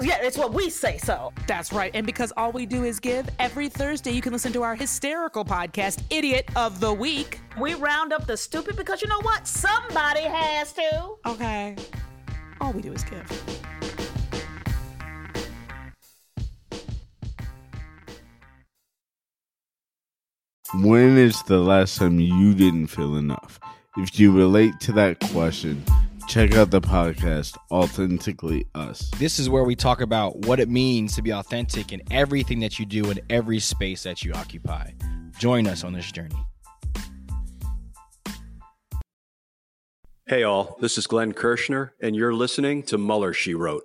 Yeah, it's what we say so. That's right. And because all we do is give, every Thursday you can listen to our hysterical podcast, Idiot of the Week. We round up the stupid because you know what? Somebody has to. Okay. All we do is give. When is the last time you didn't feel enough? If you relate to that question, check out the podcast Authentically Us. This is where we talk about what it means to be authentic in everything that you do in every space that you occupy. Join us on this journey. Hey, all, this is Glenn Kirschner, and you're listening to Mueller, She Wrote.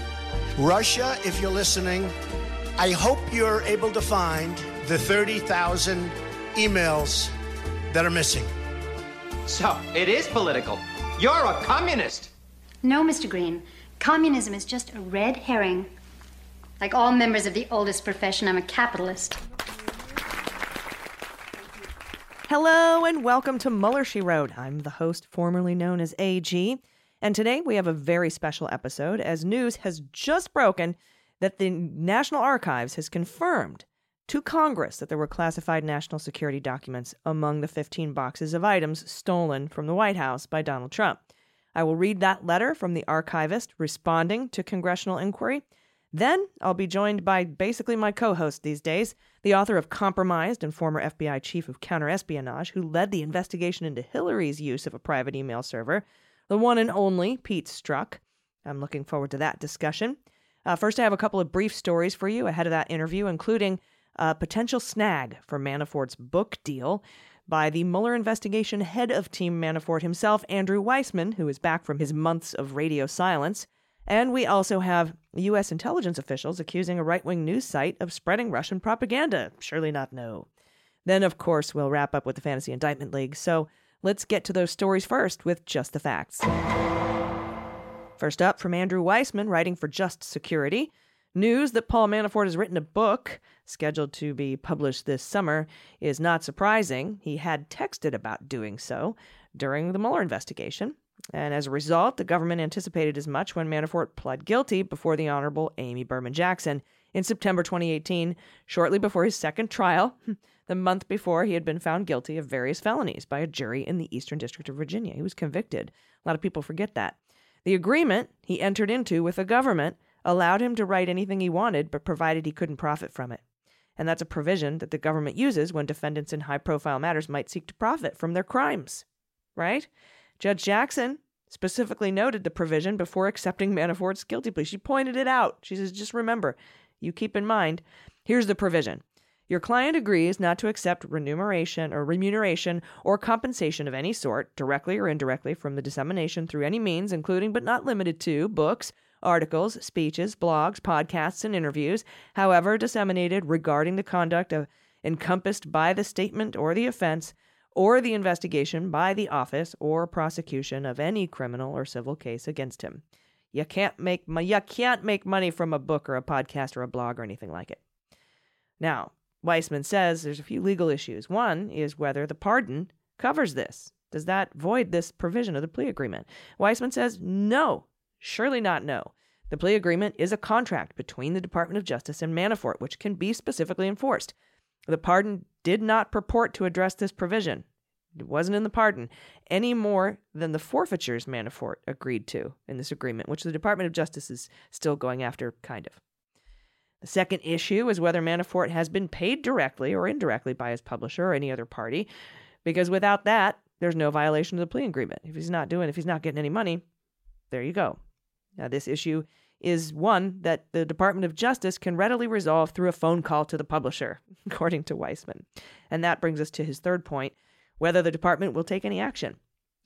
Russia, if you're listening, I hope you're able to find the 30,000 emails that are missing. So, it is political. You're a communist. No, Mr. Green. Communism is just a red herring. Like all members of the oldest profession, I'm a capitalist. Hello and welcome to Mueller, She Wrote. I'm the host, formerly known as AG. And today we have a very special episode as news has just broken that the National Archives has confirmed to Congress that there were classified national security documents among the 15 boxes of items stolen from the White House by Donald Trump. I will read that letter from the archivist responding to congressional inquiry. Then I'll be joined by basically my co host these days, the author of Compromised and former FBI chief of counterespionage, who led the investigation into Hillary's use of a private email server, the one and only Pete Strzok. I'm looking forward to that discussion. Uh, first, I have a couple of brief stories for you ahead of that interview, including a potential snag for Manafort's book deal by the Mueller investigation head of Team Manafort himself, Andrew Weissmann, who is back from his months of radio silence. And we also have U.S. intelligence officials accusing a right wing news site of spreading Russian propaganda. Surely not no. Then, of course, we'll wrap up with the Fantasy Indictment League. So let's get to those stories first with just the facts. First up, from Andrew Weissmann, writing for Just Security. News that Paul Manafort has written a book scheduled to be published this summer is not surprising. He had texted about doing so during the Mueller investigation. And as a result, the government anticipated as much when Manafort pled guilty before the Honorable Amy Berman Jackson in September 2018, shortly before his second trial, the month before he had been found guilty of various felonies by a jury in the Eastern District of Virginia. He was convicted. A lot of people forget that. The agreement he entered into with the government allowed him to write anything he wanted, but provided he couldn't profit from it. And that's a provision that the government uses when defendants in high profile matters might seek to profit from their crimes. Right? Judge Jackson specifically noted the provision before accepting Manafort's guilty plea. She pointed it out. She says, just remember, you keep in mind, here's the provision. Your client agrees not to accept remuneration or remuneration or compensation of any sort, directly or indirectly, from the dissemination through any means, including but not limited to books, articles, speeches, blogs, podcasts, and interviews, however disseminated regarding the conduct of encompassed by the statement or the offense or the investigation by the office or prosecution of any criminal or civil case against him. You can't make mo- you can't make money from a book or a podcast or a blog or anything like it. Now, Weissmann says there's a few legal issues. One is whether the pardon covers this. Does that void this provision of the plea agreement? Weissmann says no, surely not no. The plea agreement is a contract between the Department of Justice and Manafort, which can be specifically enforced. The pardon did not purport to address this provision. It wasn't in the pardon any more than the forfeitures Manafort agreed to in this agreement, which the Department of Justice is still going after, kind of. The second issue is whether Manafort has been paid directly or indirectly by his publisher or any other party, because without that, there's no violation of the plea agreement. If he's not doing, if he's not getting any money, there you go. Now, this issue is one that the Department of Justice can readily resolve through a phone call to the publisher, according to Weissmann. And that brings us to his third point whether the department will take any action.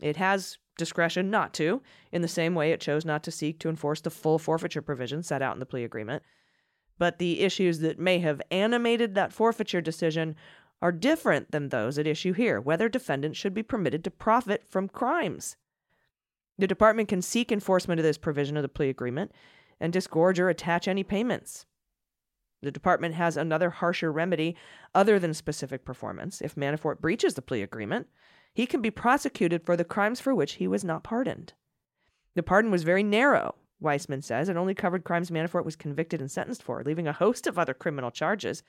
It has discretion not to, in the same way it chose not to seek to enforce the full forfeiture provision set out in the plea agreement. But the issues that may have animated that forfeiture decision are different than those at issue here whether defendants should be permitted to profit from crimes. The department can seek enforcement of this provision of the plea agreement and disgorge or attach any payments. The department has another harsher remedy other than specific performance. If Manafort breaches the plea agreement, he can be prosecuted for the crimes for which he was not pardoned. The pardon was very narrow, Weissmann says. It only covered crimes Manafort was convicted and sentenced for, leaving a host of other criminal charges,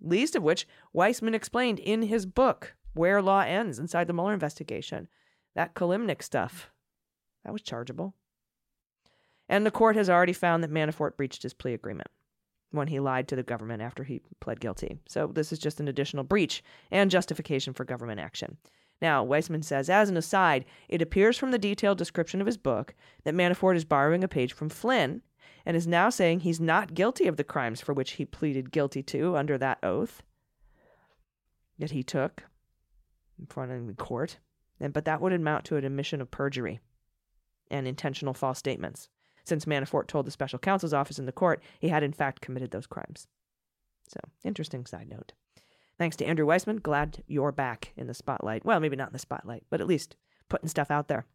least of which Weissmann explained in his book, Where Law Ends Inside the Mueller Investigation. That Kilimnik stuff, that was chargeable. And the court has already found that Manafort breached his plea agreement when he lied to the government after he pled guilty. So this is just an additional breach and justification for government action. Now, Weissmann says, as an aside, it appears from the detailed description of his book that Manafort is borrowing a page from Flynn and is now saying he's not guilty of the crimes for which he pleaded guilty to under that oath that he took in front of the court. And, but that would amount to an admission of perjury and intentional false statements since Manafort told the special counsel's office in the court he had in fact committed those crimes. So, interesting side note. Thanks to Andrew Weissmann. Glad you're back in the spotlight. Well, maybe not in the spotlight, but at least putting stuff out there.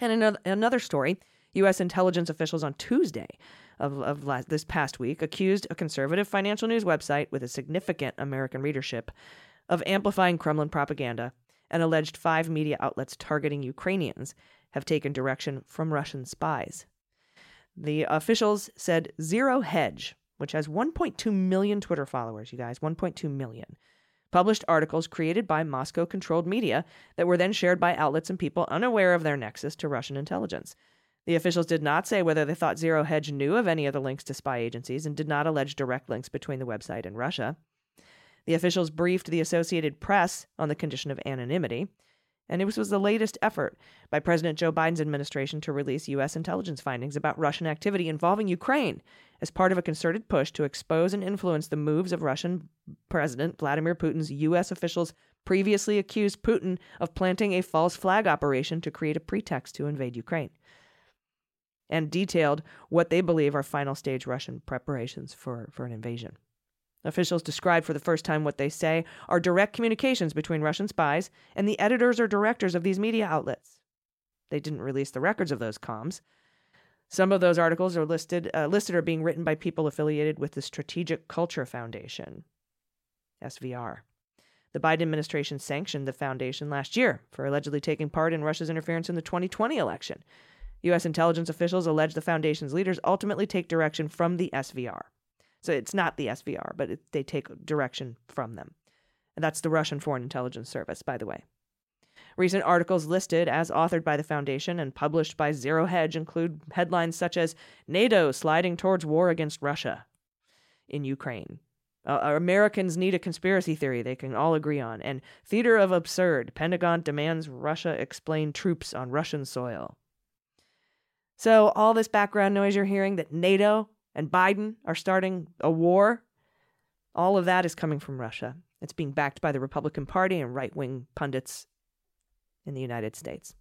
And another, another story U.S. intelligence officials on Tuesday of, of last, this past week accused a conservative financial news website with a significant American readership of amplifying Kremlin propaganda and alleged five media outlets targeting Ukrainians have taken direction from Russian spies. The officials said Zero Hedge, which has 1.2 million Twitter followers, you guys, 1.2 million, published articles created by Moscow controlled media that were then shared by outlets and people unaware of their nexus to Russian intelligence. The officials did not say whether they thought Zero Hedge knew of any of the links to spy agencies and did not allege direct links between the website and Russia. The officials briefed the Associated Press on the condition of anonymity and it was the latest effort by President Joe Biden's administration to release U.S. intelligence findings about Russian activity involving Ukraine as part of a concerted push to expose and influence the moves of Russian President Vladimir Putin's U.S. officials previously accused Putin of planting a false flag operation to create a pretext to invade Ukraine, and detailed what they believe are final stage Russian preparations for, for an invasion. Officials described for the first time what they say are direct communications between Russian spies and the editors or directors of these media outlets. They didn't release the records of those comms. Some of those articles are listed uh, listed are being written by people affiliated with the Strategic Culture Foundation, SVR. The Biden administration sanctioned the foundation last year for allegedly taking part in Russia's interference in the 2020 election. U.S. intelligence officials allege the foundation's leaders ultimately take direction from the SVR. So it's not the SVR, but it, they take direction from them. And that's the Russian Foreign Intelligence Service, by the way. Recent articles listed as authored by the Foundation and published by Zero Hedge include headlines such as NATO sliding towards war against Russia in Ukraine. Uh, Americans need a conspiracy theory they can all agree on. And Theater of Absurd Pentagon demands Russia explain troops on Russian soil. So, all this background noise you're hearing that NATO and Biden are starting a war, all of that is coming from Russia. It's being backed by the Republican Party and right wing pundits in the United States.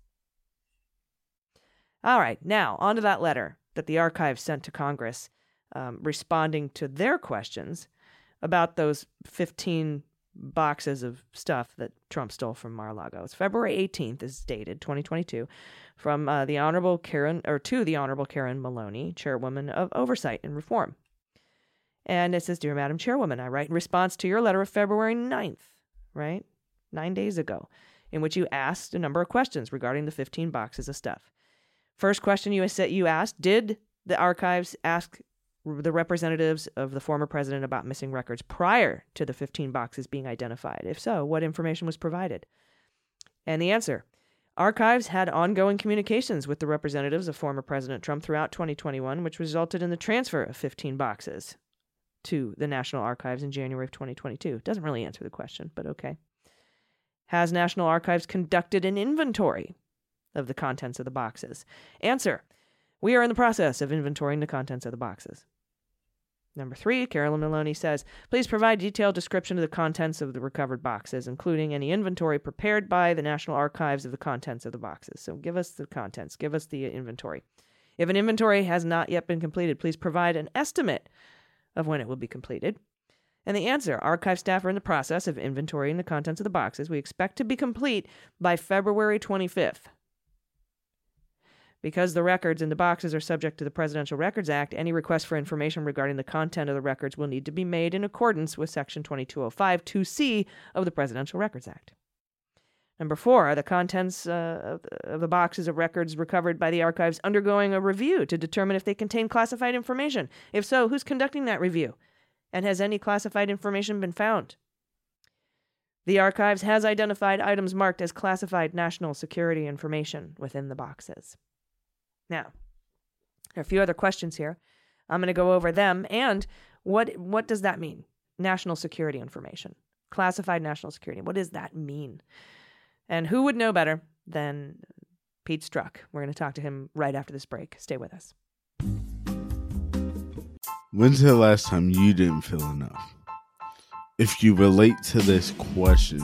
All right, now on to that letter that the archive sent to Congress um, responding to their questions about those 15 boxes of stuff that Trump stole from Mar-a-Lago. It's February 18th is dated 2022 from uh, the Honorable Karen or to the Honorable Karen Maloney, Chairwoman of Oversight and Reform. And it says, Dear Madam Chairwoman, I write in response to your letter of February 9th, right? Nine days ago, in which you asked a number of questions regarding the 15 boxes of stuff. First question you, you asked Did the archives ask the representatives of the former president about missing records prior to the 15 boxes being identified? If so, what information was provided? And the answer Archives had ongoing communications with the representatives of former President Trump throughout 2021, which resulted in the transfer of 15 boxes to the National Archives in January of 2022. Doesn't really answer the question, but okay. Has National Archives conducted an inventory of the contents of the boxes? Answer We are in the process of inventorying the contents of the boxes. Number three, Carolyn Maloney says, please provide detailed description of the contents of the recovered boxes, including any inventory prepared by the National Archives of the contents of the boxes. So give us the contents, give us the inventory. If an inventory has not yet been completed, please provide an estimate of when it will be completed. And the answer archive staff are in the process of inventorying the contents of the boxes. We expect to be complete by February 25th. Because the records in the boxes are subject to the Presidential Records Act, any request for information regarding the content of the records will need to be made in accordance with Section 2205 2C of the Presidential Records Act. Number four, are the contents uh, of the boxes of records recovered by the archives undergoing a review to determine if they contain classified information? If so, who's conducting that review? And has any classified information been found? The archives has identified items marked as classified national security information within the boxes. Now, there are a few other questions here. I'm going to go over them and what what does that mean? National security information. Classified national security. What does that mean? And who would know better than Pete Strzok? We're going to talk to him right after this break. Stay with us. When's the last time you didn't feel enough? If you relate to this question,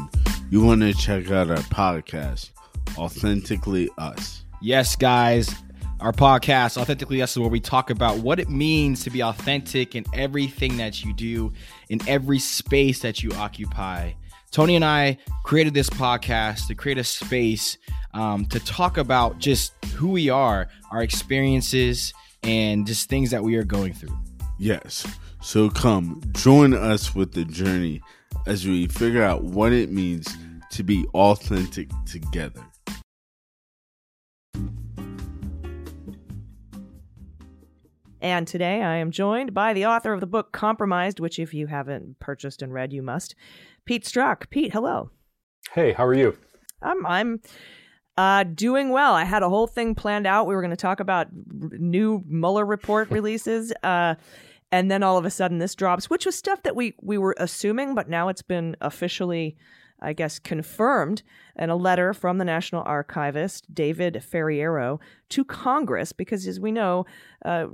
you want to check out our podcast, Authentically Us. Yes, guys our podcast, Authentically Us, is where we talk about what it means to be authentic in everything that you do, in every space that you occupy. Tony and I created this podcast to create a space um, to talk about just who we are, our experiences, and just things that we are going through. Yes. So come join us with the journey as we figure out what it means to be authentic together. And today I am joined by the author of the book Compromised, which, if you haven't purchased and read, you must, Pete Strzok. Pete, hello. Hey, how are you? I'm I'm uh, doing well. I had a whole thing planned out. We were going to talk about r- new Mueller report releases, uh, and then all of a sudden this drops, which was stuff that we we were assuming, but now it's been officially I guess, confirmed in a letter from the National Archivist, David Ferriero, to Congress, because as we know, uh,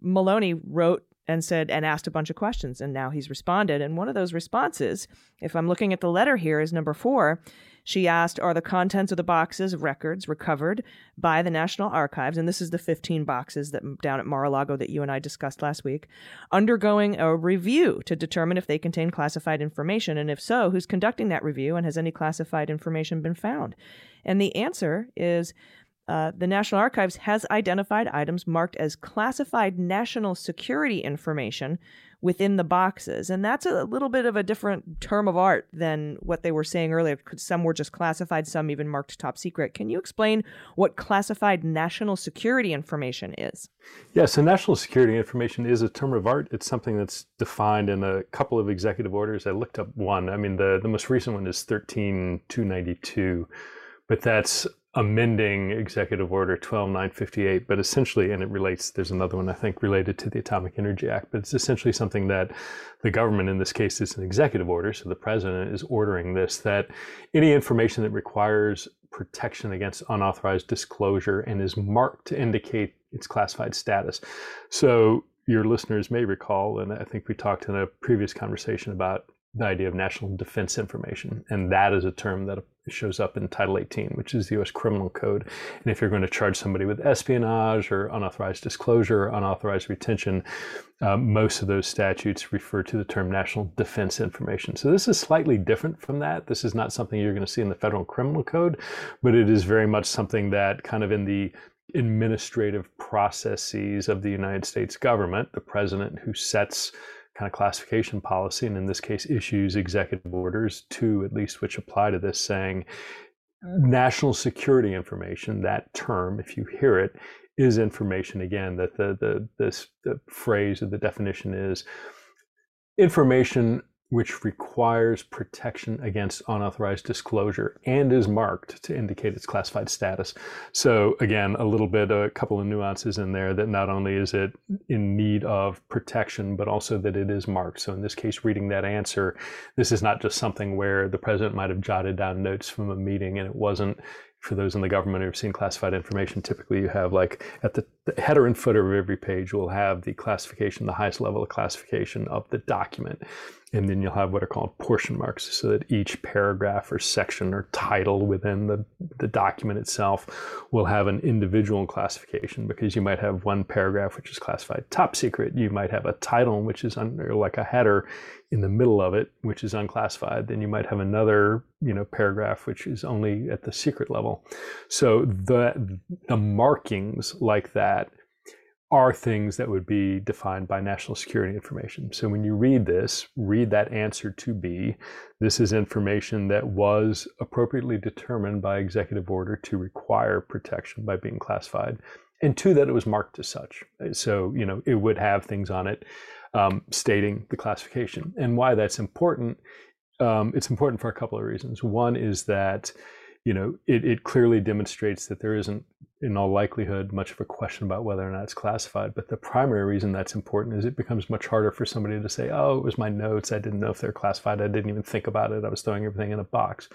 Maloney wrote and said and asked a bunch of questions, and now he's responded. And one of those responses, if I'm looking at the letter here, is number four. She asked, Are the contents of the boxes of records recovered by the National Archives? And this is the 15 boxes that down at Mar a Lago that you and I discussed last week, undergoing a review to determine if they contain classified information. And if so, who's conducting that review and has any classified information been found? And the answer is uh, the National Archives has identified items marked as classified national security information within the boxes. And that's a little bit of a different term of art than what they were saying earlier. Some were just classified, some even marked top secret. Can you explain what classified national security information is? Yeah, so national security information is a term of art. It's something that's defined in a couple of executive orders. I looked up one. I mean, the, the most recent one is 13292, but that's amending Executive Order 12958, but essentially, and it relates, there's another one I think related to the Atomic Energy Act, but it's essentially something that the government, in this case, is an executive order. So the president is ordering this that any information that requires protection against unauthorized disclosure and is marked to indicate its classified status. So your listeners may recall, and I think we talked in a previous conversation about the idea of national defense information. And that is a term that shows up in Title 18, which is the US Criminal Code. And if you're going to charge somebody with espionage or unauthorized disclosure or unauthorized retention, uh, most of those statutes refer to the term national defense information. So this is slightly different from that. This is not something you're going to see in the Federal Criminal Code, but it is very much something that kind of in the administrative processes of the United States government, the president who sets kind of classification policy, and in this case, issues executive orders, two at least, which apply to this, saying national security information, that term, if you hear it, is information. Again that the the this the phrase or the definition is information which requires protection against unauthorized disclosure and is marked to indicate its classified status. So, again, a little bit, a couple of nuances in there that not only is it in need of protection, but also that it is marked. So, in this case, reading that answer, this is not just something where the president might have jotted down notes from a meeting and it wasn't for those in the government who've seen classified information, typically you have like at the, the, header and footer of every page will have the classification, the highest level of classification of the document. And then you'll have what are called portion marks so that each paragraph or section or title within the, the document itself will have an individual classification because you might have one paragraph which is classified top secret. You might have a title which is under like a header in the middle of it, which is unclassified. Then you might have another, you know, paragraph which is only at the secret level. So the the markings like that are things that would be defined by national security information. So when you read this, read that answer to be. This is information that was appropriately determined by executive order to require protection by being classified, and two, that it was marked as such. So, you know, it would have things on it um, stating the classification. And why that's important, um, it's important for a couple of reasons. One is that you know, it, it clearly demonstrates that there isn't, in all likelihood, much of a question about whether or not it's classified. But the primary reason that's important is it becomes much harder for somebody to say, oh, it was my notes. I didn't know if they're classified. I didn't even think about it. I was throwing everything in a box.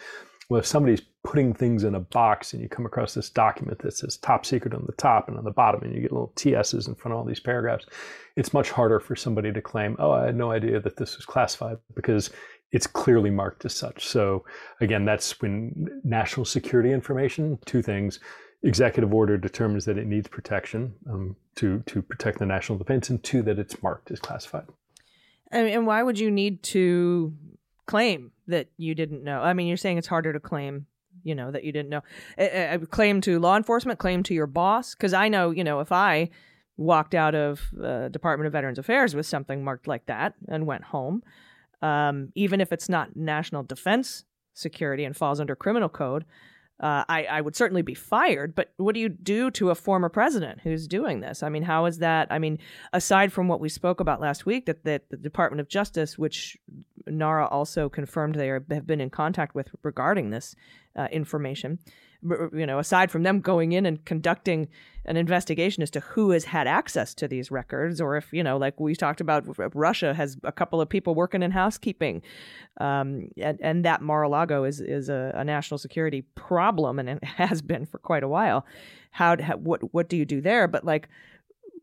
Well, if somebody's putting things in a box and you come across this document that says top secret on the top and on the bottom, and you get little TSs in front of all these paragraphs, it's much harder for somebody to claim, oh, I had no idea that this was classified because it's clearly marked as such. So again, that's when national security information, two things. Executive order determines that it needs protection um, to to protect the national defense, and two that it's marked as classified. And why would you need to claim that you didn't know? I mean, you're saying it's harder to claim, you know, that you didn't know. A, a claim to law enforcement, claim to your boss, because I know, you know, if I walked out of uh, Department of Veterans Affairs with something marked like that and went home, um, even if it's not national defense security and falls under criminal code, uh, I, I would certainly be fired. But what do you do to a former president who's doing this? I mean, how is that? I mean, aside from what we spoke about last week, that, that the Department of Justice, which NARA also confirmed they are, have been in contact with regarding this uh, information, you know, aside from them going in and conducting an investigation as to who has had access to these records, or if, you know, like we talked about, Russia has a couple of people working in housekeeping, um, and, and that Mar-a-Lago is is a, a, national security problem, and it has been for quite a while. How, how what what do you do there? But like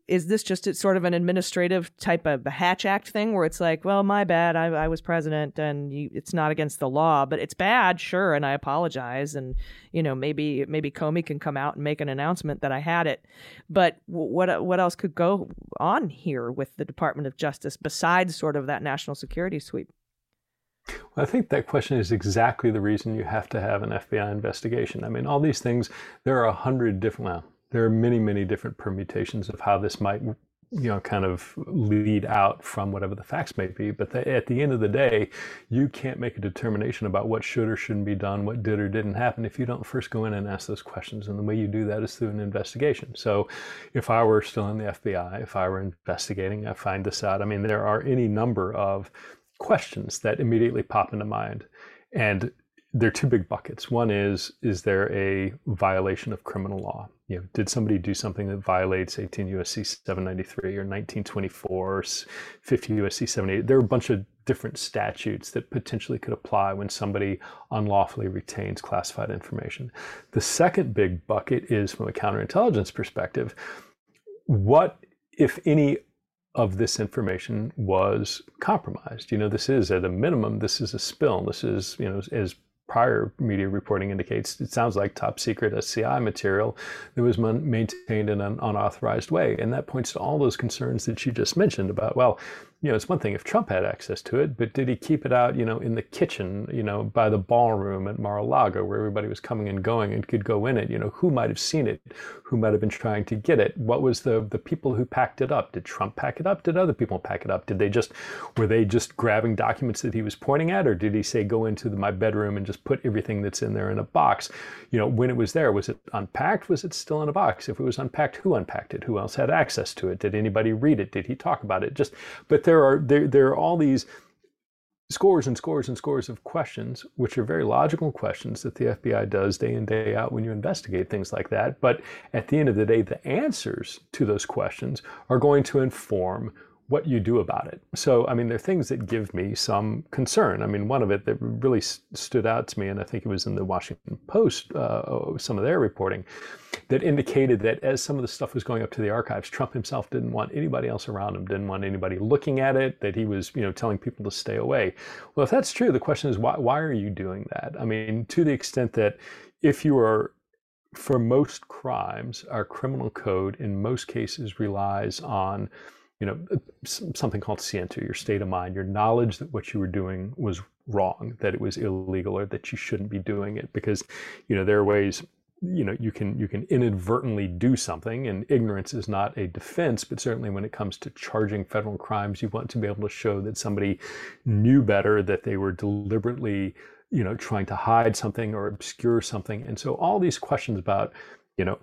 is this just sort of an administrative type of Hatch Act thing where it's like, well, my bad, I, I was president, and you, it's not against the law, but it's bad, sure, and I apologize, and you know maybe maybe Comey can come out and make an announcement that I had it, but what what else could go on here with the Department of Justice besides sort of that national security sweep? Well, I think that question is exactly the reason you have to have an FBI investigation. I mean, all these things, there are a hundred different, well, there are many, many different permutations of how this might, you know, kind of lead out from whatever the facts may be. But the, at the end of the day, you can't make a determination about what should or shouldn't be done, what did or didn't happen, if you don't first go in and ask those questions. And the way you do that is through an investigation. So if I were still in the FBI, if I were investigating, I find this out. I mean, there are any number of questions that immediately pop into mind. And there are two big buckets. One is, is there a violation of criminal law? You know, did somebody do something that violates 18 USC 793 or 1924 or 50 USC 78? There are a bunch of different statutes that potentially could apply when somebody unlawfully retains classified information. The second big bucket is from a counterintelligence perspective. What, if any, of this information was compromised. You know, this is at a minimum, this is a spill. This is, you know, as prior media reporting indicates it sounds like top secret SCI material that was maintained in an unauthorized way. And that points to all those concerns that you just mentioned about, well, you know, it's one thing if Trump had access to it, but did he keep it out, you know, in the kitchen, you know, by the ballroom at Mar-a-Lago where everybody was coming and going and could go in it? You know, who might have seen it? Who might have been trying to get it? What was the the people who packed it up? Did Trump pack it up? Did other people pack it up? Did they just were they just grabbing documents that he was pointing at, or did he say go into the, my bedroom and just put everything that's in there in a box? You know, when it was there, was it unpacked? Was it still in a box? If it was unpacked, who unpacked it? Who else had access to it? Did anybody read it? Did he talk about it? Just, but there there are there, there are all these scores and scores and scores of questions, which are very logical questions that the FBI does day in, day out when you investigate things like that. But at the end of the day, the answers to those questions are going to inform what you do about it. So, I mean, there are things that give me some concern. I mean, one of it that really st- stood out to me, and I think it was in the Washington Post, uh, some of their reporting, that indicated that as some of the stuff was going up to the archives, Trump himself didn't want anybody else around him, didn't want anybody looking at it, that he was, you know, telling people to stay away. Well, if that's true, the question is, why, why are you doing that? I mean, to the extent that if you are for most crimes, our criminal code in most cases relies on you know, something called scienter, your state of mind, your knowledge that what you were doing was wrong, that it was illegal, or that you shouldn't be doing it. Because, you know, there are ways, you know, you can you can inadvertently do something, and ignorance is not a defense. But certainly, when it comes to charging federal crimes, you want to be able to show that somebody knew better, that they were deliberately, you know, trying to hide something or obscure something. And so, all these questions about, you know,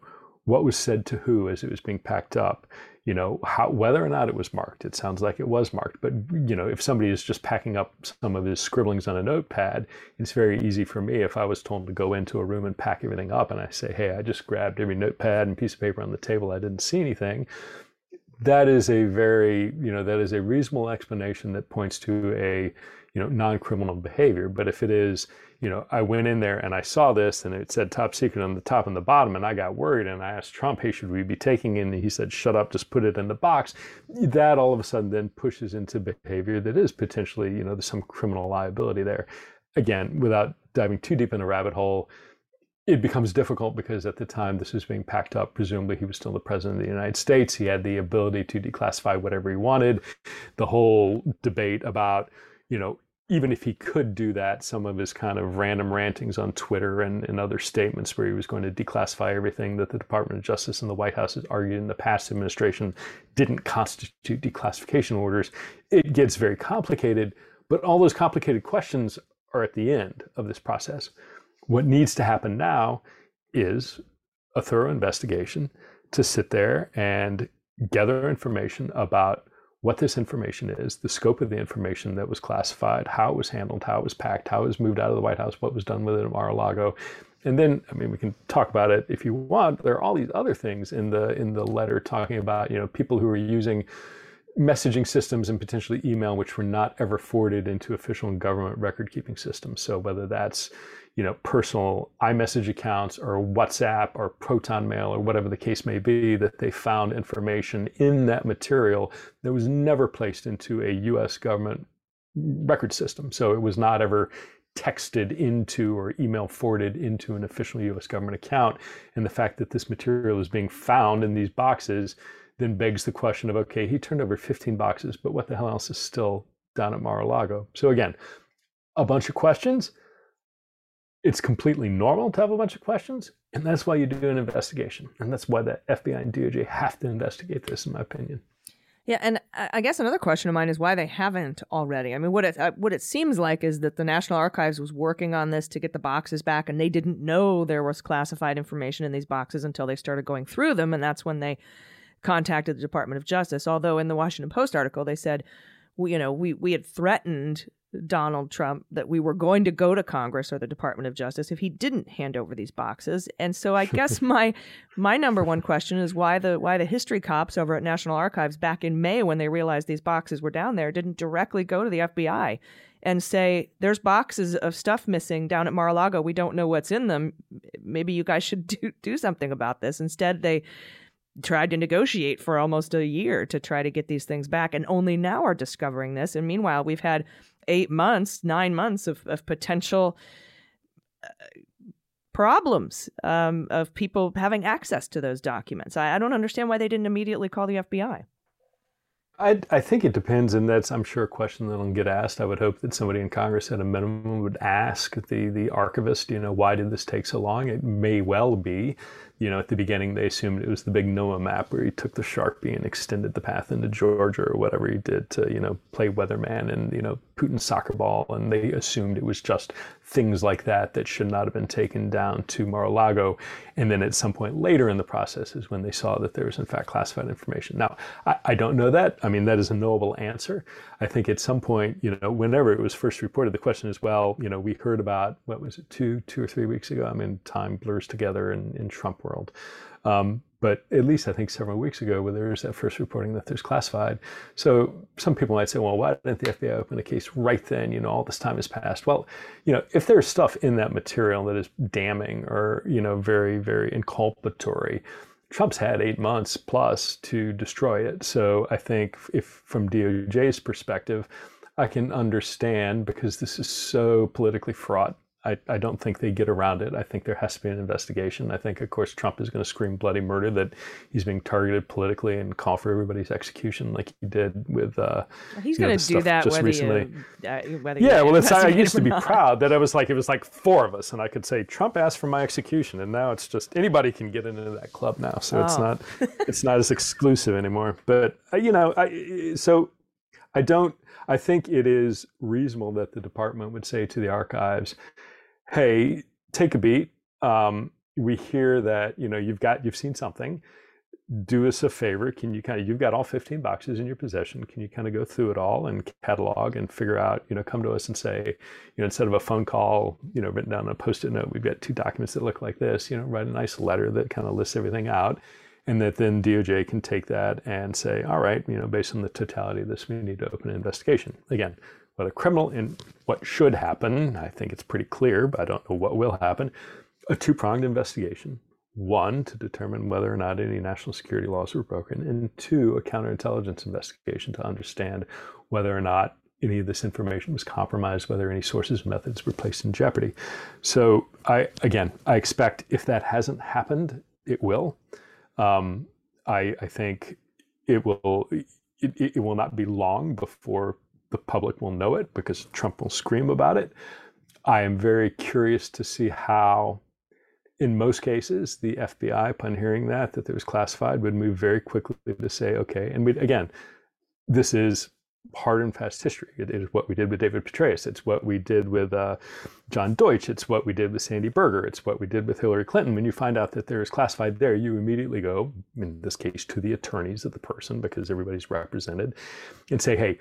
what was said to who as it was being packed up you know how whether or not it was marked. It sounds like it was marked but you know if somebody is just packing up some of his scribblings on a notepad it's very easy for me if i was told to go into a room and pack everything up and i say hey i just grabbed every notepad and piece of paper on the table. I didn't see anything. That is a very you know that is a reasonable explanation that points to a you know non-criminal behavior. But if it is you know, I went in there and I saw this and it said top secret on the top and the bottom, and I got worried and I asked Trump, hey, should we be taking it? And he said, shut up, just put it in the box. That all of a sudden then pushes into behavior that is potentially, you know, there's some criminal liability there. Again, without diving too deep in rabbit hole, it becomes difficult because at the time this was being packed up, presumably he was still the president of the United States. He had the ability to declassify whatever he wanted. The whole debate about, you know, even if he could do that, some of his kind of random rantings on Twitter and, and other statements where he was going to declassify everything that the Department of Justice and the White House has argued in the past administration didn't constitute declassification orders, it gets very complicated. But all those complicated questions are at the end of this process. What needs to happen now is a thorough investigation to sit there and gather information about what this information is, the scope of the information that was classified, how it was handled, how it was packed, how it was moved out of the White House, what was done with it at Mar-a-Lago. And then, I mean, we can talk about it if you want. There are all these other things in the in the letter talking about, you know, people who are using messaging systems and potentially email, which were not ever forwarded into official government record keeping systems. So whether that's you know, personal iMessage accounts or WhatsApp or Proton Mail or whatever the case may be, that they found information in that material that was never placed into a US government record system. So it was not ever texted into or email forwarded into an official US government account. And the fact that this material is being found in these boxes then begs the question of okay, he turned over 15 boxes, but what the hell else is still down at Mar a Lago? So again, a bunch of questions it's completely normal to have a bunch of questions, and that's why you do an investigation, and that's why the FBI and DOJ have to investigate this, in my opinion. Yeah, and I guess another question of mine is why they haven't already. I mean, what it uh, what it seems like is that the National Archives was working on this to get the boxes back, and they didn't know there was classified information in these boxes until they started going through them, and that's when they contacted the Department of Justice. Although in the Washington Post article they said, you know, we we had threatened Donald Trump that we were going to go to Congress or the Department of Justice if he didn't hand over these boxes. And so I guess my my number one question is why the why the history cops over at National Archives back in May when they realized these boxes were down there didn't directly go to the FBI and say there's boxes of stuff missing down at Mar-a-Lago. We don't know what's in them. Maybe you guys should do do something about this. Instead they tried to negotiate for almost a year to try to get these things back and only now are discovering this. And meanwhile, we've had eight months, nine months of, of potential uh, problems um, of people having access to those documents. I, I, don't understand why they didn't immediately call the FBI. I, I think it depends, and that's I'm sure a question that'll get asked. I would hope that somebody in Congress at a minimum would ask the the archivist, you know, why did this take so long? It may well be you know, at the beginning they assumed it was the big NOAA map where he took the Sharpie and extended the path into Georgia or whatever he did to, you know, play weatherman and, you know, Putin's soccer ball. And they assumed it was just things like that that should not have been taken down to Mar-a-Lago. And then at some point later in the process is when they saw that there was in fact classified information. Now, I, I don't know that. I mean, that is a knowable answer. I think at some point, you know, whenever it was first reported, the question is, well, you know, we heard about, what was it, two, two or three weeks ago? I mean, time blurs together in, in Trump world. Um, but at least I think several weeks ago, where there was that first reporting that there's classified. So some people might say, well, why didn't the FBI open a case right then? You know, all this time has passed. Well, you know, if there's stuff in that material that is damning or, you know, very, very inculpatory, Trump's had eight months plus to destroy it. So I think if from DOJ's perspective, I can understand because this is so politically fraught I, I don't think they get around it. I think there has to be an investigation. I think, of course, Trump is going to scream bloody murder that he's being targeted politically and call for everybody's execution, like he did with. Uh, he's going to do that whether recently. you, uh, yeah. well, it's I used to be proud that I was like it was like four of us, and I could say Trump asked for my execution, and now it's just anybody can get into that club now, so oh. it's not it's not as exclusive anymore. But uh, you know, I so I don't. I think it is reasonable that the department would say to the archives, "Hey, take a beat. Um, we hear that you know you've got you've seen something. Do us a favor. Can you kind of you've got all 15 boxes in your possession. Can you kind of go through it all and catalog and figure out you know come to us and say you know instead of a phone call you know written down on a post-it note we've got two documents that look like this. You know write a nice letter that kind of lists everything out." And that then DOJ can take that and say, all right, you know, based on the totality of this, we need to open an investigation. Again, whether criminal and what should happen, I think it's pretty clear, but I don't know what will happen. A two pronged investigation. One, to determine whether or not any national security laws were broken, and two, a counterintelligence investigation to understand whether or not any of this information was compromised, whether any sources and methods were placed in jeopardy. So, I again, I expect if that hasn't happened, it will. Um, I, I, think it will it, it will not be long before the public will know it because Trump will scream about it. I am very curious to see how, in most cases, the FBI, upon hearing that that it was classified, would move very quickly to say, okay, and we, again, this is hard and fast history. It is what we did with David Petraeus. It's what we did with uh, John Deutch. It's what we did with Sandy Berger. It's what we did with Hillary Clinton. When you find out that there is classified there, you immediately go, in this case, to the attorneys of the person because everybody's represented, and say, hey,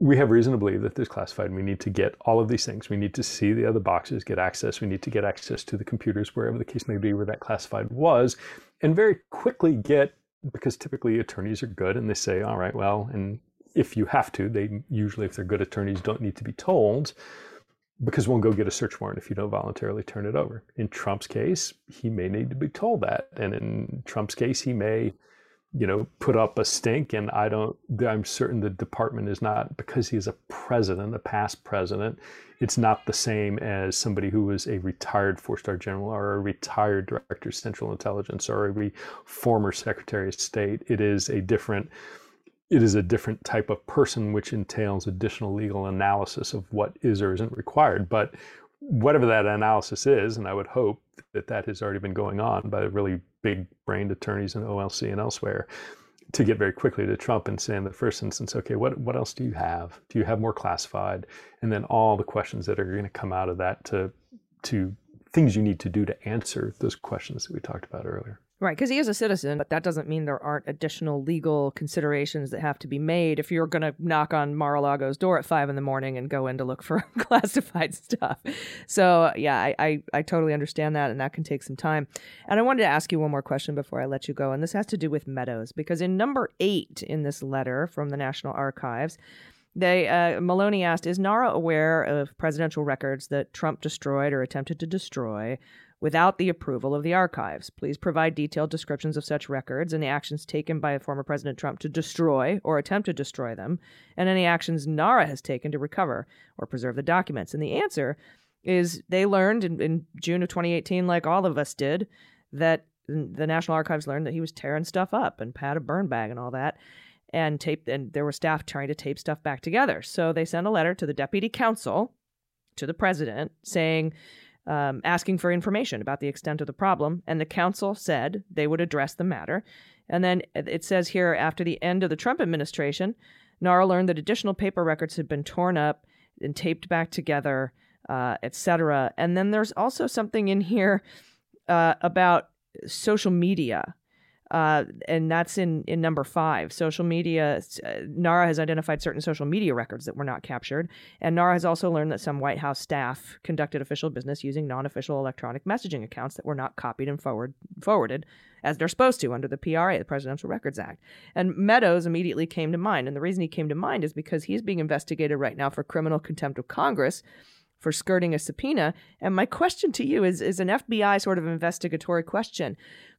we have reason to believe that there's classified. We need to get all of these things. We need to see the other boxes, get access. We need to get access to the computers, wherever the case may be, where that classified was, and very quickly get because typically attorneys are good and they say, all right, well, and if you have to. They usually, if they're good attorneys, don't need to be told because we'll go get a search warrant if you don't voluntarily turn it over. In Trump's case, he may need to be told that. And in Trump's case, he may, you know, put up a stink. And I don't, I'm certain the department is not, because he's a president, a past president, it's not the same as somebody who was a retired four star general or a retired director of central intelligence or a former secretary of state. It is a different, it is a different type of person, which entails additional legal analysis of what is or isn't required. But whatever that analysis is, and I would hope that that has already been going on by really big brained attorneys in OLC and elsewhere, to get very quickly to Trump and say in the first instance, okay, what what else do you have? Do you have more classified? And then all the questions that are going to come out of that to to things you need to do to answer those questions that we talked about earlier. Right, because he is a citizen, but that doesn't mean there aren't additional legal considerations that have to be made if you're going to knock on Mar-a-Lago's door at five in the morning and go in to look for classified stuff. So, yeah, I, I, I totally understand that, and that can take some time. And I wanted to ask you one more question before I let you go, and this has to do with Meadows, because in number eight in this letter from the National Archives, they uh, Maloney asked, "Is NARA aware of presidential records that Trump destroyed or attempted to destroy?" Without the approval of the archives. Please provide detailed descriptions of such records and the actions taken by former President Trump to destroy or attempt to destroy them, and any actions NARA has taken to recover or preserve the documents. And the answer is they learned in, in June of 2018, like all of us did, that the National Archives learned that he was tearing stuff up and had a burn bag and all that. And tape, and there were staff trying to tape stuff back together. So they sent a letter to the deputy counsel, to the president, saying, um, asking for information about the extent of the problem, and the council said they would address the matter. And then it says here after the end of the Trump administration, NARA learned that additional paper records had been torn up and taped back together, uh, etc. And then there's also something in here uh, about social media uh, and that's in, in number five. Social media, uh, NARA has identified certain social media records that were not captured. And NARA has also learned that some White House staff conducted official business using non official electronic messaging accounts that were not copied and forward, forwarded as they're supposed to under the PRA, the Presidential Records Act. And Meadows immediately came to mind. And the reason he came to mind is because he's being investigated right now for criminal contempt of Congress for skirting a subpoena. And my question to you is, is an FBI sort of investigatory question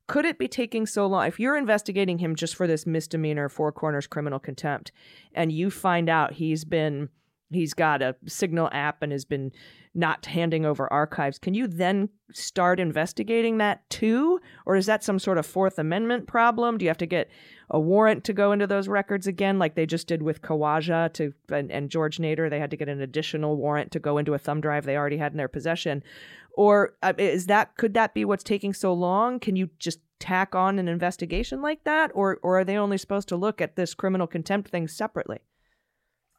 could it be taking so long if you're investigating him just for this misdemeanor four corners criminal contempt and you find out he's been he's got a signal app and has been not handing over archives. Can you then start investigating that too? Or is that some sort of fourth amendment problem? Do you have to get a warrant to go into those records again like they just did with Khawaja to and, and George Nader? They had to get an additional warrant to go into a thumb drive they already had in their possession. Or uh, is that could that be what's taking so long? Can you just tack on an investigation like that? Or or are they only supposed to look at this criminal contempt thing separately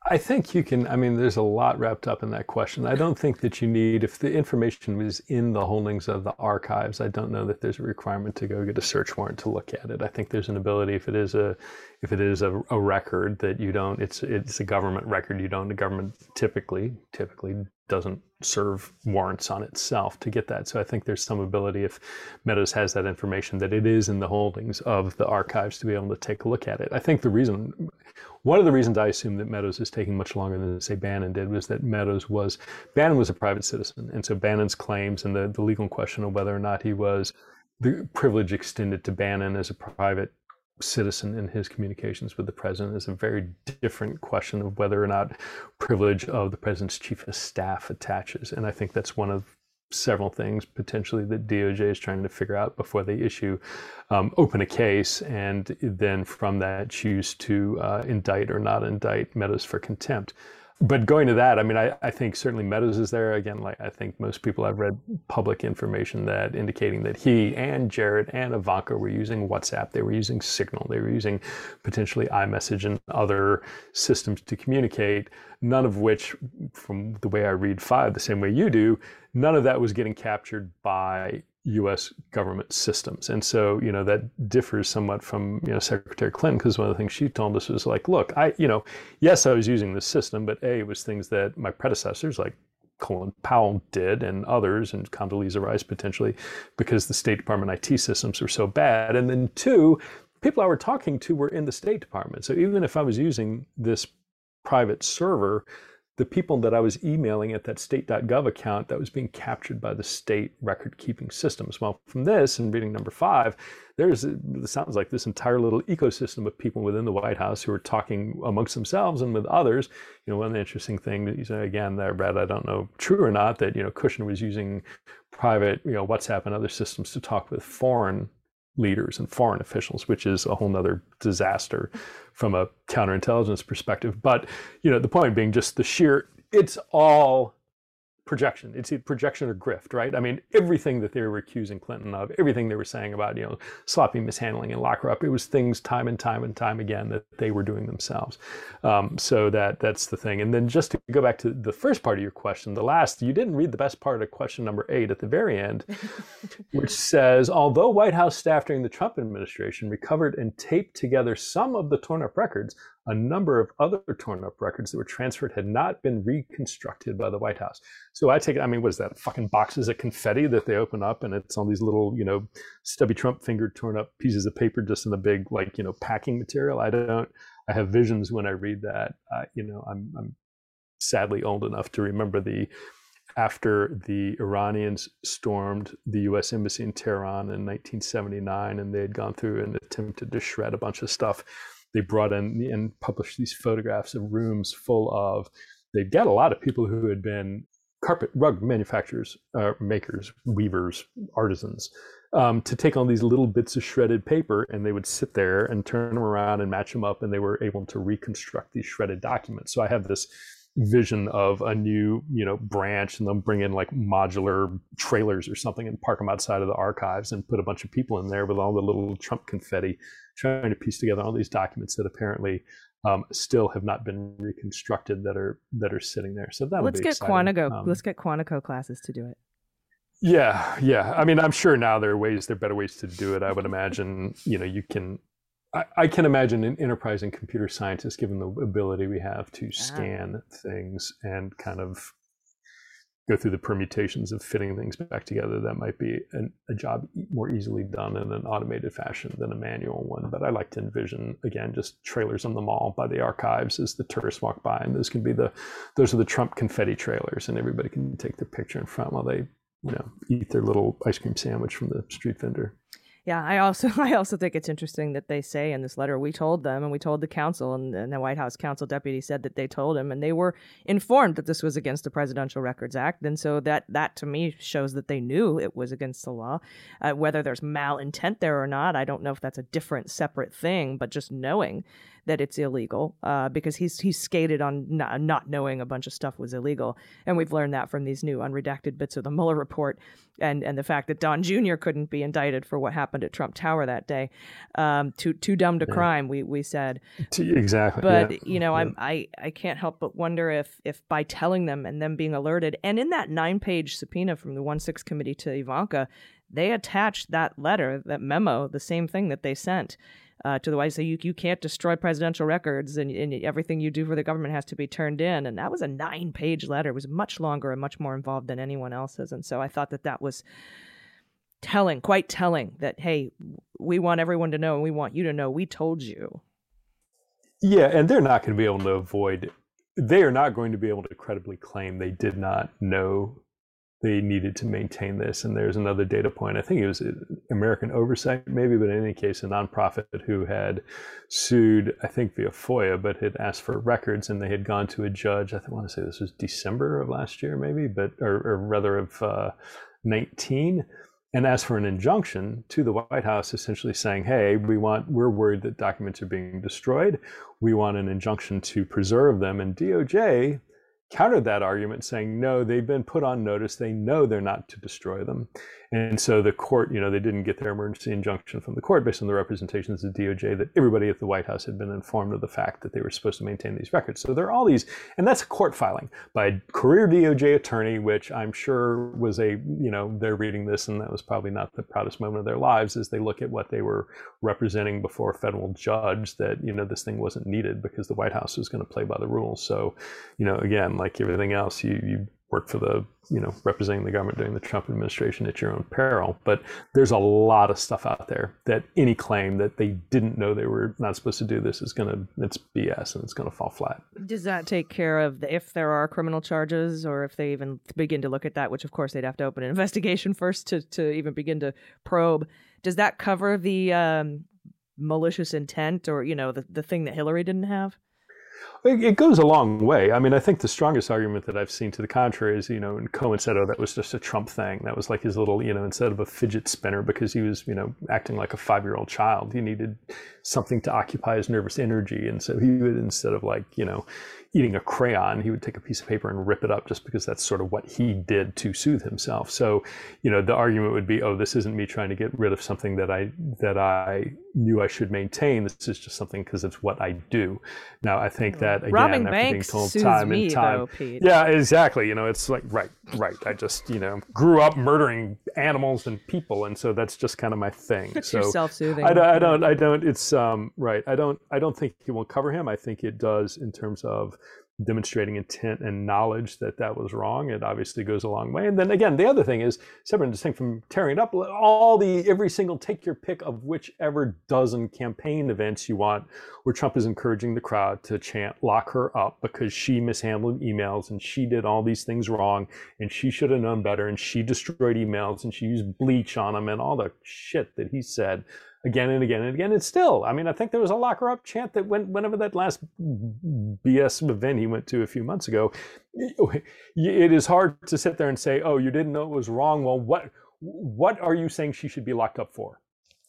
I think you can. I mean, there's a lot wrapped up in that question. I don't think that you need, if the information was in the holdings of the archives, I don't know that there's a requirement to go get a search warrant to look at it. I think there's an ability, if it is a, if it is a, a record that you don't, it's it's a government record. You don't. The government typically typically doesn't serve warrants on itself to get that. So I think there's some ability if Meadows has that information that it is in the holdings of the archives to be able to take a look at it. I think the reason, one of the reasons I assume that Meadows is taking much longer than say Bannon did was that Meadows was, Bannon was a private citizen. And so Bannon's claims and the, the legal question of whether or not he was the privilege extended to Bannon as a private citizen in his communications with the president is a very different question of whether or not privilege of the president's chief of staff attaches. And I think that's one of several things potentially that DOJ is trying to figure out before they issue, um, open a case, and then from that choose to uh, indict or not indict Meadows for contempt but going to that, I mean, I, I think certainly Meadows is there. Again, like I think most people have read public information that indicating that he and Jared and Ivanka were using WhatsApp, they were using Signal, they were using potentially iMessage and other systems to communicate, none of which, from the way I read five, the same way you do, none of that was getting captured by U.S. government systems, and so you know that differs somewhat from you know Secretary Clinton because one of the things she told us was like, look, I you know, yes, I was using this system, but a it was things that my predecessors like Colin Powell did and others, and Condoleezza Rice potentially, because the State Department IT systems were so bad, and then two, people I were talking to were in the State Department, so even if I was using this private server the people that I was emailing at that state.gov account that was being captured by the state record keeping systems. Well, from this and reading number five, there's it sounds like this entire little ecosystem of people within the White House who are talking amongst themselves and with others. You know, one of the interesting things, again, that I read, I don't know true or not, that you know Kushner was using private, you know, WhatsApp and other systems to talk with foreign leaders and foreign officials, which is a whole nother disaster from a counterintelligence perspective. But you know, the point being just the sheer it's all projection. It's either projection or grift, right? I mean, everything that they were accusing Clinton of, everything they were saying about, you know, sloppy mishandling and lock her up, it was things time and time and time again that they were doing themselves. Um, so that that's the thing. And then just to go back to the first part of your question, the last, you didn't read the best part of question number eight at the very end, which says, although White House staff during the Trump administration recovered and taped together some of the torn up records, a number of other torn up records that were transferred had not been reconstructed by the White House. So I take it, I mean, what is that? Fucking boxes of confetti that they open up and it's on these little, you know, stubby Trump finger torn up pieces of paper just in a big, like, you know, packing material. I don't, I have visions when I read that. Uh, you know, I'm, I'm sadly old enough to remember the, after the Iranians stormed the U.S. Embassy in Tehran in 1979, and they had gone through and attempted to shred a bunch of stuff they brought in and published these photographs of rooms full of they'd get a lot of people who had been carpet rug manufacturers uh, makers weavers artisans um, to take on these little bits of shredded paper and they would sit there and turn them around and match them up and they were able to reconstruct these shredded documents. So i have this vision of a new you know branch and they'll bring in like modular trailers or something and park them outside of the archives and put a bunch of people in there with all the little trump confetti trying to piece together all these documents that apparently um, still have not been reconstructed that are that are sitting there so that let's get exciting. quantico Um, let's get quantico classes to do it yeah, yeah. I mean, I'm sure now there are ways, there are better ways to do it. I would imagine, you know, you can. I, I can imagine an enterprising computer scientist, given the ability we have to scan things and kind of go through the permutations of fitting things back together, that might be an, a job more easily done in an automated fashion than a manual one. But I like to envision again just trailers on the mall by the archives as the tourists walk by, and those can be the those are the Trump confetti trailers, and everybody can take their picture in front while they you know eat their little ice cream sandwich from the street vendor. Yeah, I also I also think it's interesting that they say in this letter we told them and we told the council and, and the White House council deputy said that they told him and they were informed that this was against the Presidential Records Act and so that that to me shows that they knew it was against the law. Uh, whether there's malintent there or not, I don't know if that's a different separate thing, but just knowing that it's illegal uh, because he's he's skated on not, not knowing a bunch of stuff was illegal, and we've learned that from these new unredacted bits of the Mueller report, and and the fact that Don Jr. couldn't be indicted for what happened at Trump Tower that day, um, too too dumb to Yeah. crime, we we said. Exactly. But yeah. you know, Yeah. I'm I I can't help but wonder if if by telling them and them being alerted, and in that nine page subpoena from the one six committee to Ivanka, they attached that letter, that memo, the same thing that they sent. Uh, to the White House, so you you can't destroy presidential records, and, and everything you do for the government has to be turned in. And that was a nine page letter. It was much longer and much more involved than anyone else's. And so I thought that that was telling, quite telling, that hey, we want everyone to know, and we want you to know, we told you. Yeah, and they're not going to be able to avoid. They are not going to be able to credibly claim they did not know they needed to maintain this. And there's another data point. I think it was uh, American Oversight, maybe, but in any case, a nonprofit who had sued, I think via FOIA, but had asked for records, and they had gone to a judge. I want to say this was December of last year, maybe, but or, or rather of uh, 19 and asked for an injunction to the White House, essentially saying, "Hey, we want we're worried that documents are being destroyed. We want an injunction to preserve them." And DOJ countered that argument, saying, "No, they've been put on notice. They know they're not to destroy them." And so the court, you know, they didn't get their emergency injunction from the court based on the representations of DOJ that everybody at the White House had been informed of the fact that they were supposed to maintain these records. So there are all these, and that's a court filing by a career DOJ attorney, which I'm sure was a, you know, they're reading this and that was probably not the proudest moment of their lives as they look at what they were representing before a federal judge that, you know, this thing wasn't needed because the White House was going to play by the rules. So, you know, again, like everything else, you, you work for the you know representing the government during the Trump administration at your own peril. But there's a lot of stuff out there that any claim that they didn't know they were not supposed to do this is gonna it's BS and it's gonna fall flat. Does that take care of the, if there are criminal charges or if they even begin to look at that, which of course they'd have to open an investigation first to, to even begin to probe? Does that cover the um, malicious intent or, you know, the, the thing that Hillary didn't have? It, goes a long way. I mean, I think the strongest argument that I've seen to the contrary is, you know, Cohen said, oh, that was just a Trump thing. That was like his little, you know, instead of a fidget spinner because he was, you know, acting like a five year old child, he needed something to occupy his nervous energy. And so he would, instead of like, you know, eating a crayon, he would take a piece of paper and rip it up just because that's sort of what he did to soothe himself. So, you know, the argument would be, oh, this isn't me trying to get rid of something that I that I knew I should maintain. This is just something because it's what I do. Now, I think that again, Robbing after banks being told time me, and time, though, yeah, exactly. You know, it's like right, right. I just you know grew up murdering animals and people, and so that's just kind of my thing. It's so self-soothing. I, don't- I don't. I don't. It's um right. I don't. I don't think it will cover him. I think it does in terms of demonstrating intent and knowledge that that was wrong. It obviously goes a long way. And then again, the other thing is separate and distinct from tearing it up. All the every single take your pick of whichever dozen campaign events you want, where Trump is encouraging the crowd to chant "lock her up" because she mishandled emails and she did all these things wrong and she should have known better and she destroyed emails and she used bleach on them and all the shit that he said again and again and again. And still, I mean, I think there was a lock her up chant that went whenever that last BS event he went to a few months ago. It is hard to sit there and say, "Oh, you didn't know it was wrong." Well, what what are you saying she should be locked up for?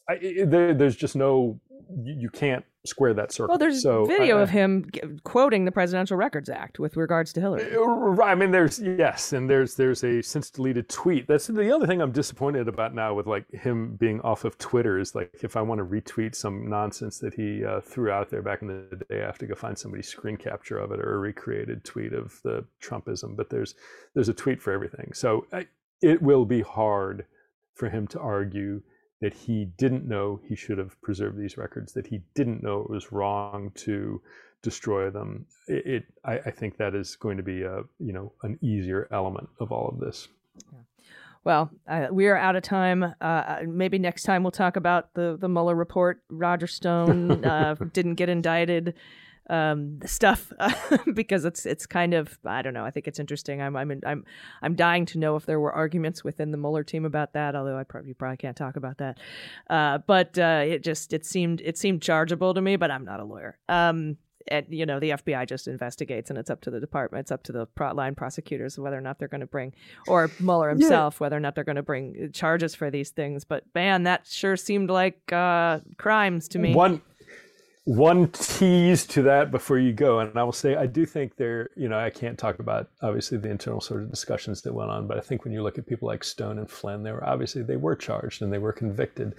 I, there, there's just no you can't square that circle. Well, there's so, video I, of him g- quoting the Presidential Records Act with regards to Hillary. Right. I mean, there's yes, and there's there's a since deleted tweet. That's the other thing I'm disappointed about now with like him being off of Twitter is like if I want to retweet some nonsense that he uh, threw out there back in the day, I have to go find somebody's screen capture of it or a recreated tweet of the Trumpism. But there's there's a tweet for everything, so I, it will be hard for him to argue that he didn't know he should have preserved these records, that he didn't know it was wrong to destroy them. It, it I, I, think that is going to be a you know an easier element of all of this. Well, uh, we are out of time. Uh, uh maybe next time we'll talk about the the Mueller report. Roger Stone uh, didn't get indicted um, stuff because it's it's kind of I don't know. I think it's interesting. I'm I'm I'm I'm dying to know if there were arguments within the Mueller team about that. Although I probably probably can't talk about that. Uh, but uh, it just it seemed it seemed chargeable to me. But I'm not a lawyer. Um, and you know the FBI just investigates, and it's up to the department, it's up to the pro- line prosecutors whether or not they're going to bring, or Mueller himself, yeah. whether or not they're going to bring charges for these things. But man, that sure seemed like uh, crimes to me. One one tease to that before you go, and I will say I do think there, you know, I can't talk about obviously the internal sort of discussions that went on, but I think when you look at people like Stone and Flynn, they were obviously they were charged and they were convicted,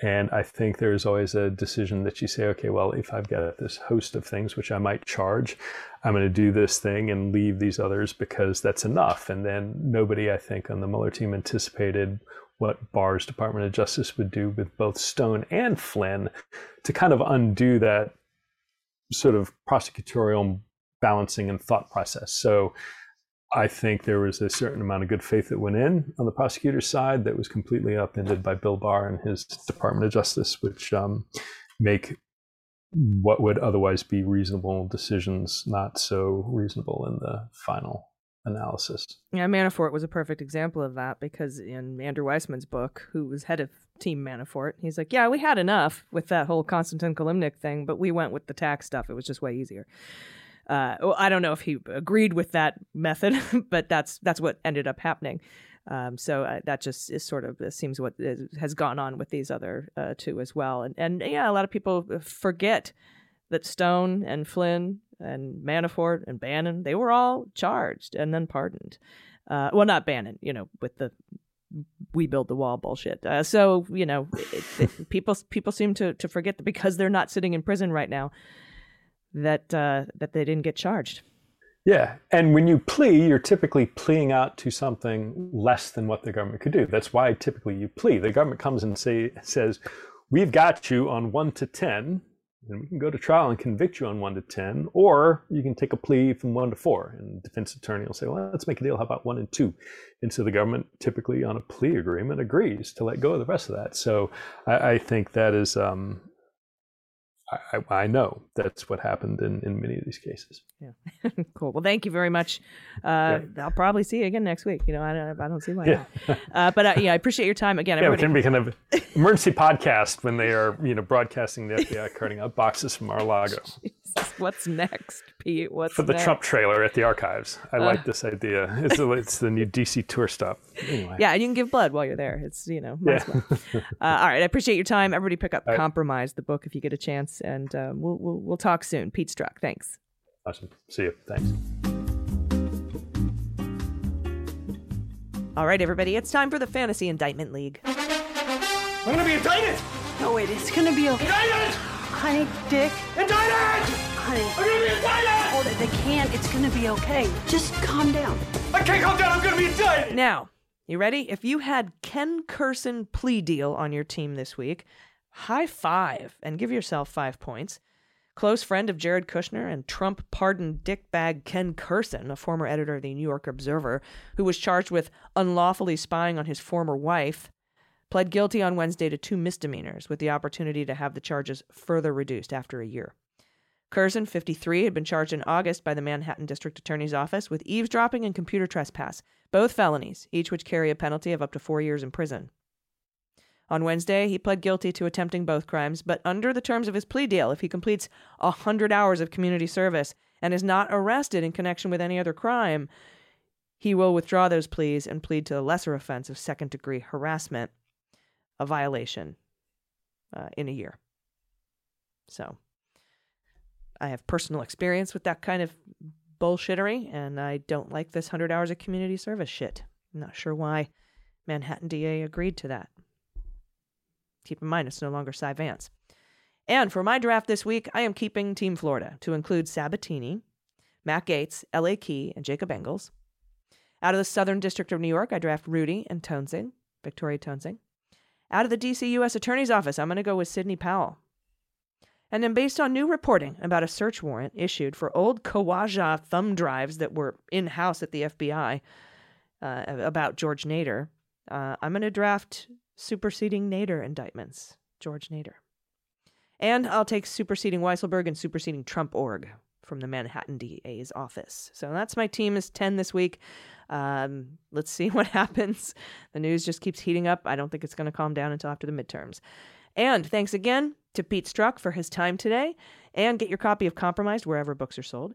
and I think there's always a decision that you say, okay, well, if I've got this host of things which I might charge, I'm going to do this thing and leave these others because that's enough, and then nobody, I think, on the Mueller team anticipated what Barr's Department of Justice would do with both Stone and Flynn to kind of undo that sort of prosecutorial balancing and thought process. So I think there was a certain amount of good faith that went in on the prosecutor's side that was completely upended by Bill Barr and his Department of Justice, which um, make what would otherwise be reasonable decisions not so reasonable in the final analysis. Yeah, Manafort was a perfect example of that because in Andrew Weissmann's book, who was head of Team Manafort, he's like, "Yeah, we had enough with that whole Konstantin Kilimnik thing, but we went with the tax stuff. It was just way easier." Uh, well, I don't know if he agreed with that method, but that's that's what ended up happening. Um, so uh, that just is sort of seems what has gone on with these other uh, two as well. And and yeah, a lot of people forget that Stone and Flynn and Manafort and Bannon, they were all charged and then pardoned. Uh, well, not Bannon, you know, with the we build the wall bullshit. Uh, so you know, it, it, people people seem to to forget that because they're not sitting in prison right now, that uh, that they didn't get charged. Yeah, and when you plea, you're typically pleading out to something less than what the government could do. That's why typically you plea. The government comes and say says, "We've got you on one to ten and we can go to trial and convict you on one to 10, or you can take a plea from one to four. And the defense attorney will say, well, let's make a deal. How about one and two? And so the government typically on a plea agreement agrees to let go of the rest of that. So I, I think that is um, I, I, know that's what happened in, in many of these cases. Yeah, cool. Well, thank you very much. Uh, yeah. I'll probably see you again next week. You know, I don't, I don't see why. Yeah, uh, but uh, yeah, I appreciate your time again. Yeah, we can be kind of emergency podcast when they are you know broadcasting the FBI carting out boxes from Mar-a-Lago. What's next, Pete? What's for the next? Trump trailer at the archives? I uh, like this idea. It's, a, it's the new DC tour stop. Anyway. Yeah, and you can give blood while you're there. It's you know, yeah. Well. uh, all right, I appreciate your time. Everybody, pick up right. "Compromise," the book, if you get a chance, and uh, we'll, we'll we'll talk soon. Pete Strzok, thanks. Awesome. See you. Thanks. All right, everybody, it's time for the Fantasy Indictment League. I'm gonna be indicted. No, wait, it's gonna be okay. Indicted. Honey, Dick. Indicted! Honey. I'm gonna be indicted! Oh, they can't. It's gonna be okay. Just calm down. I can't calm down. I'm gonna be indicted! Now, you ready? If you had Ken Kurson plea deal on your team this week, high five and give yourself five points. Close friend of Jared Kushner and Trump pardoned dickbag Ken Kurson, a former editor of the New York Observer, who was charged with unlawfully spying on his former wife, pled guilty on Wednesday to two misdemeanors with the opportunity to have the charges further reduced after a year. Kurson, 53, had been charged in August by the Manhattan District Attorney's Office with eavesdropping and computer trespass, both felonies, each which carry a penalty of up to four years in prison. On Wednesday, he pled guilty to attempting both crimes, but under the terms of his plea deal, if he completes a 100 hours of community service and is not arrested in connection with any other crime, he will withdraw those pleas and plead to the lesser offense of second degree harassment a violation. uh, in a year. So I have personal experience with that kind of bullshittery, and I don't like this 100 hours of community service shit. I'm not sure why Manhattan DA agreed to that. Keep in mind, it's no longer Cy Vance. And for my draft this week, I am keeping Team Florida to include Sabatini, Matt Gaetz, L.A. Key, and Jacob Engels. Out of the Southern District of New York, I draft Rudy and Toensing, Victoria Toensing. Out of the D.C. U.S. Attorney's Office, I'm going to go with Sidney Powell. And then, based on new reporting about a search warrant issued for old Khawaja thumb drives that were in house at the FBI uh, about George Nader, uh, I'm going to draft superseding Nader indictments, George Nader. And I'll take superseding Weisselberg and superseding Trump org from the Manhattan DA's office. So that's my team is 10 this week. Um, let's see what happens. The news just keeps heating up. I don't think it's going to calm down until after the midterms. And thanks again to Pete Strzok for his time today. And get your copy of Compromised wherever books are sold.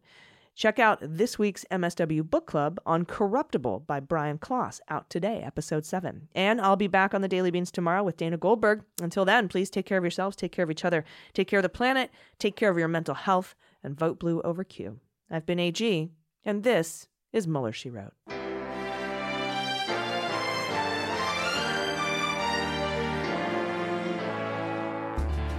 Check out this week's MSW Book Club on Corruptible by Brian Klaas, out today, episode 7. And I'll be back on the Daily Beans tomorrow with Dana Goldberg. Until then, please take care of yourselves, take care of each other, take care of the planet, take care of your mental health, and vote blue over Q. I've been AG, and this is Mueller, She Wrote.